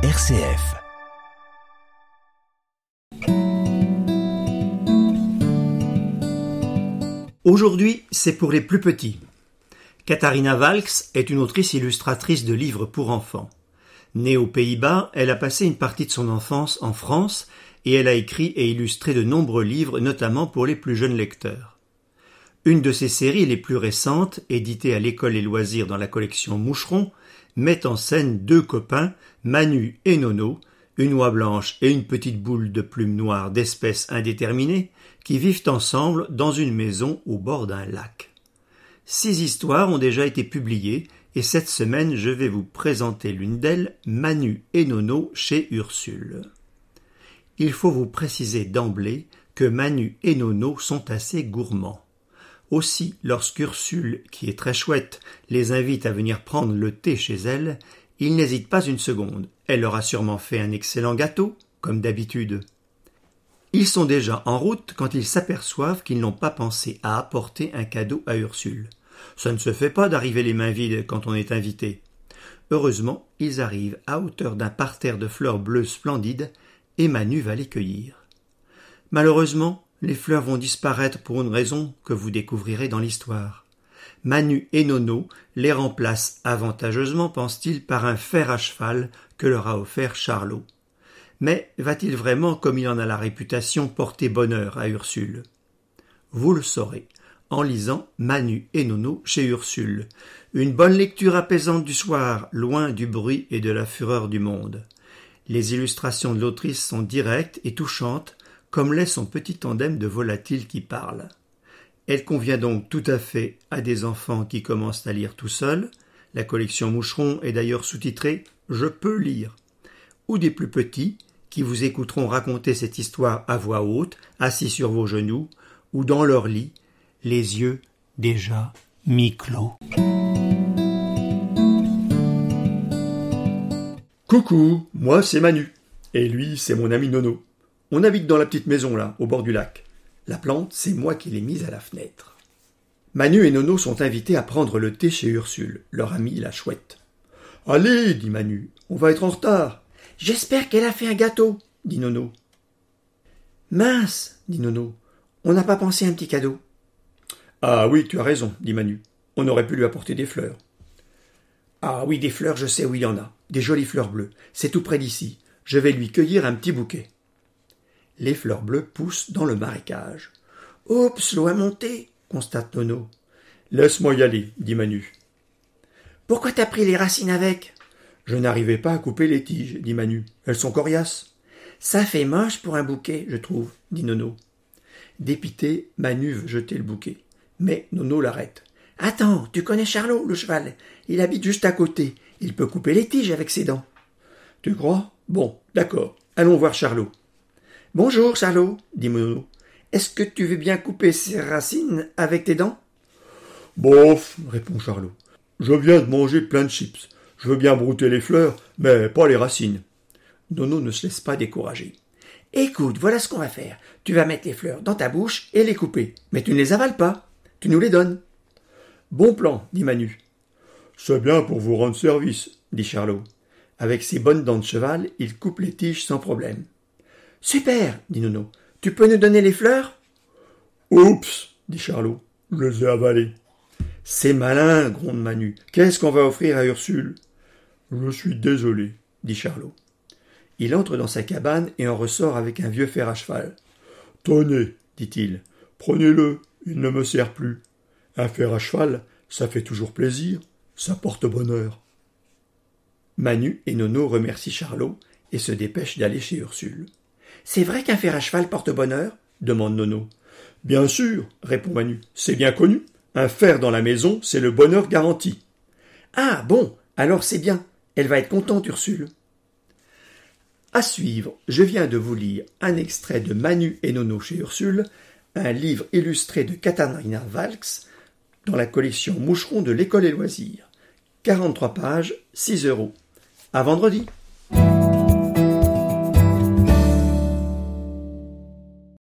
RCF. Aujourd'hui, c'est pour les plus petits. Katharina Valks est une autrice illustratrice de livres pour enfants. Née aux Pays-Bas, elle a passé une partie de son enfance en France et elle a écrit et illustré de nombreux livres, notamment pour les plus jeunes lecteurs. Une de ses séries les plus récentes, éditée à l'école et loisirs dans la collection Moucheron, met en scène deux copains, Manu et Nono, une oie blanche et une petite boule de plumes noires d'espèce indéterminée, qui vivent ensemble dans une maison au bord d'un lac. Six histoires ont déjà été publiées et cette semaine je vais vous présenter l'une d'elles, Manu et Nono chez Ursule. Il faut vous préciser d'emblée que Manu et Nono sont assez gourmands. Aussi, lorsqu'Ursule, qui est très chouette, les invite à venir prendre le thé chez elle, ils n'hésitent pas une seconde. Elle leur a sûrement fait un excellent gâteau, comme d'habitude. Ils sont déjà en route quand ils s'aperçoivent qu'ils n'ont pas pensé à apporter un cadeau à Ursule. Ça ne se fait pas d'arriver les mains vides quand on est invité. Heureusement, ils arrivent à hauteur d'un parterre de fleurs bleues splendides, et Manu va les cueillir. Malheureusement, les fleurs vont disparaître pour une raison que vous découvrirez dans l'histoire. Manu et Nono les remplacent avantageusement, pense-t-il, par un fer à cheval que leur a offert Charlot. Mais va-t-il vraiment, comme il en a la réputation, porter bonheur à Ursule? Vous le saurez en lisant Manu et Nono chez Ursule. Une bonne lecture apaisante du soir, loin du bruit et de la fureur du monde. Les illustrations de l'autrice sont directes et touchantes, comme l'est son petit tandem de volatiles qui parle. Elle convient donc tout à fait à des enfants qui commencent à lire tout seuls. La collection Moucheron est d'ailleurs sous-titrée Je peux lire. Ou des plus petits qui vous écouteront raconter cette histoire à voix haute, assis sur vos genoux, ou dans leur lit, les yeux déjà mi-clos. Coucou, moi c'est Manu. Et lui, c'est mon ami Nono. On habite dans la petite maison là, au bord du lac. La plante, c'est moi qui l'ai mise à la fenêtre. Manu et Nono sont invités à prendre le thé chez Ursule, leur amie la chouette. Allez, dit Manu, on va être en retard. J'espère qu'elle a fait un gâteau, dit Nono. Mince, dit Nono, on n'a pas pensé à un petit cadeau. Ah oui, tu as raison, dit Manu. On aurait pu lui apporter des fleurs. Ah oui, des fleurs, je sais où il y en a. Des jolies fleurs bleues. C'est tout près d'ici. Je vais lui cueillir un petit bouquet. Les fleurs bleues poussent dans le marécage. Oups, l'eau a monté, constate Nono. Laisse-moi y aller, dit Manu. Pourquoi t'as pris les racines avec? Je n'arrivais pas à couper les tiges, dit Manu. Elles sont coriaces. Ça fait moche pour un bouquet, je trouve, dit Nono. Dépité, Manu veut jeter le bouquet. Mais Nono l'arrête. Attends, tu connais Charlot, le cheval? Il habite juste à côté. Il peut couper les tiges avec ses dents. Tu crois? Bon, d'accord. Allons voir Charlot. Bonjour, Charlot, dit Nono. Est-ce que tu veux bien couper ces racines avec tes dents? Bof, répond Charlot. Je viens de manger plein de chips. Je veux bien brouter les fleurs, mais pas les racines. Nono ne se laisse pas décourager. Écoute, voilà ce qu'on va faire. Tu vas mettre les fleurs dans ta bouche et les couper. Mais tu ne les avales pas. Tu nous les donnes. Bon plan, dit Manu. C'est bien pour vous rendre service, dit Charlot. Avec ses bonnes dents de cheval, il coupe les tiges sans problème. Super, dit Nono. Tu peux nous donner les fleurs? Oups, dit Charlot. Je les ai avalées. C'est malin, gronde Manu. Qu'est-ce qu'on va offrir à Ursule? Je suis désolé, dit Charlot. Il entre dans sa cabane et en ressort avec un vieux fer à cheval. Tenez, dit-il, prenez-le, il ne me sert plus. Un fer à cheval, ça fait toujours plaisir, ça porte bonheur. Manu et Nono remercient Charlot et se dépêchent d'aller chez Ursule. C'est vrai qu'un fer à cheval porte bonheur demande Nono. Bien sûr, répond Manu, c'est bien connu. Un fer dans la maison, c'est le bonheur garanti. Ah bon, alors c'est bien. Elle va être contente, Ursule. À suivre, je viens de vous lire un extrait de Manu et Nono chez Ursule, un livre illustré de Katharina Valks dans la collection Moucheron de l'école et loisirs. 43 pages, 6 euros. À vendredi!